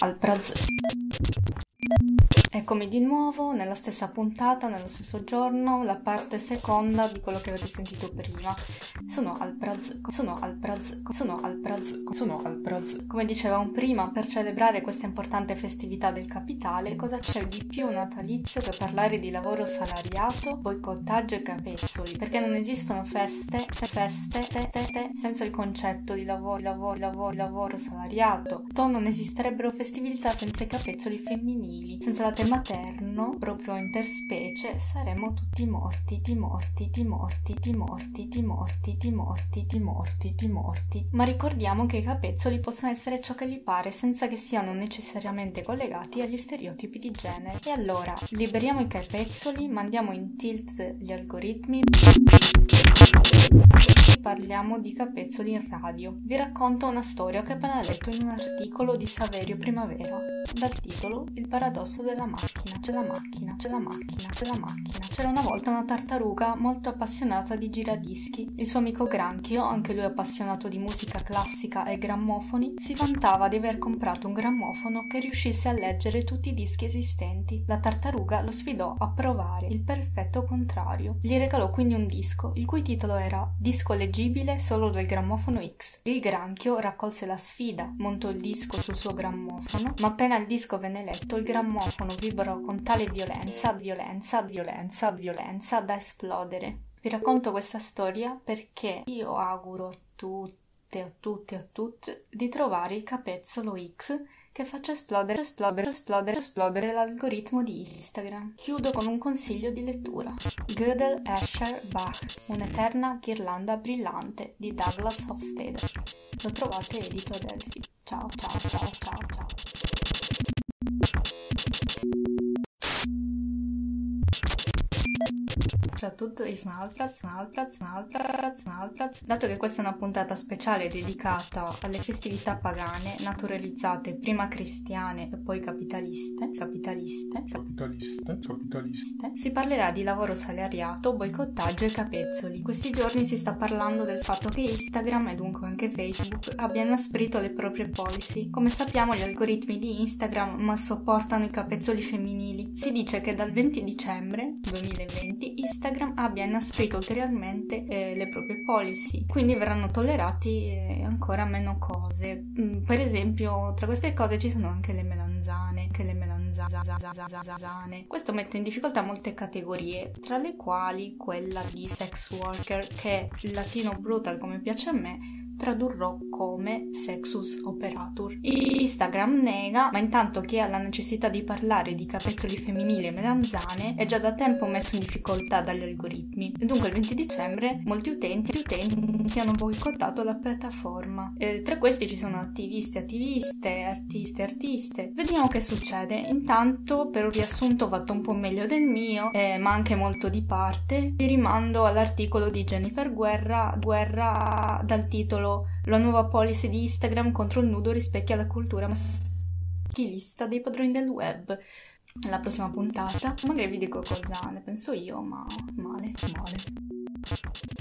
al praz. Eccomi di nuovo nella stessa puntata, nello stesso giorno, la parte seconda di quello che avete sentito prima. Sono al praz, sono al praz, sono al praz, sono al praz. Come dicevamo prima, per celebrare questa importante festività del capitale, cosa c'è di più natalizio che parlare di lavoro salariato, boicottaggio e capezzoli? Perché non esistono feste, feste, te, te, te, senza il concetto di lavoro, lavoro, lavoro, lavoro salariato. To non esisterebbero festività senza i capezzoli femminili, senza la materno, proprio interspecie, saremmo tutti morti, ti morti, ti morti, ti morti, ti morti, ti morti, ti morti, ti morti. Ma ricordiamo che i capezzoli possono essere ciò che gli pare senza che siano necessariamente collegati agli stereotipi di genere. E allora, liberiamo i capezzoli, mandiamo in tilt gli algoritmi parliamo di capezzoli in radio. Vi racconto una storia che ho appena letto in un articolo di Saverio Primavera, dal titolo Il paradosso della macchina. C'è la macchina, c'è la macchina, c'è la macchina. C'era una volta una tartaruga molto appassionata di giradischi. Il suo amico Granchio, anche lui appassionato di musica classica e grammofoni, si vantava di aver comprato un grammofono che riuscisse a leggere tutti i dischi esistenti. La tartaruga lo sfidò a provare il perfetto contrario. Gli regalò quindi un disco, il cui titolo era Disco leggibile solo del grammofono X. Il granchio raccolse la sfida, montò il disco sul suo grammofono, ma appena il disco venne letto, il grammofono vibrò con tale violenza, violenza, violenza, violenza da esplodere. Vi racconto questa storia perché io auguro a tutte, a tutti, a tutte di trovare il capezzolo X che faccia esplodere, esplodere, esplodere, esplodere l'algoritmo di Instagram. Chiudo con un consiglio di lettura. Gödel Escher Bach, un'eterna ghirlanda brillante di Douglas Hofstede. Lo trovate edito ad Elfi. Ciao, ciao, ciao, ciao, ciao. Ciao a tutti, Snalpraz, Snalpraz, Snalpraz, Snalpraz. Dato che questa è una puntata speciale dedicata alle festività pagane, naturalizzate prima cristiane e poi capitaliste, capitaliste, capitaliste, capitaliste, si parlerà di lavoro salariato, boicottaggio e capezzoli. In questi giorni si sta parlando del fatto che Instagram e dunque anche Facebook abbiano inasprito le proprie policy. Come sappiamo gli algoritmi di Instagram ma sopportano i capezzoli femminili. Si dice che dal 20 dicembre 2020 Instagram Instagram abbia inasprito ulteriormente eh, le proprie policy, quindi verranno tollerati eh, ancora meno cose. Mm, per esempio, tra queste cose ci sono anche le melanzane, anche le melanzane. Questo mette in difficoltà molte categorie, tra le quali quella di sex worker, che il latino brutal come piace a me, tradurrò come sexus operatur. Instagram nega, ma intanto chi ha la necessità di parlare di capezzoli femminili e melanzane è già da tempo messo in difficoltà dagli algoritmi. Dunque il 20 dicembre molti utenti, utenti hanno boicottato la piattaforma. E tra questi ci sono attivisti, attiviste, artisti, artiste. Vediamo che succede. Intanto, per un riassunto fatto un po' meglio del mio, eh, ma anche molto di parte, vi rimando all'articolo di Jennifer Guerra, Guerra dal titolo la nuova policy di Instagram contro il nudo rispecchia la cultura maschilista dei padroni del web. Nella prossima puntata magari vi dico cosa ne penso io, ma male, male.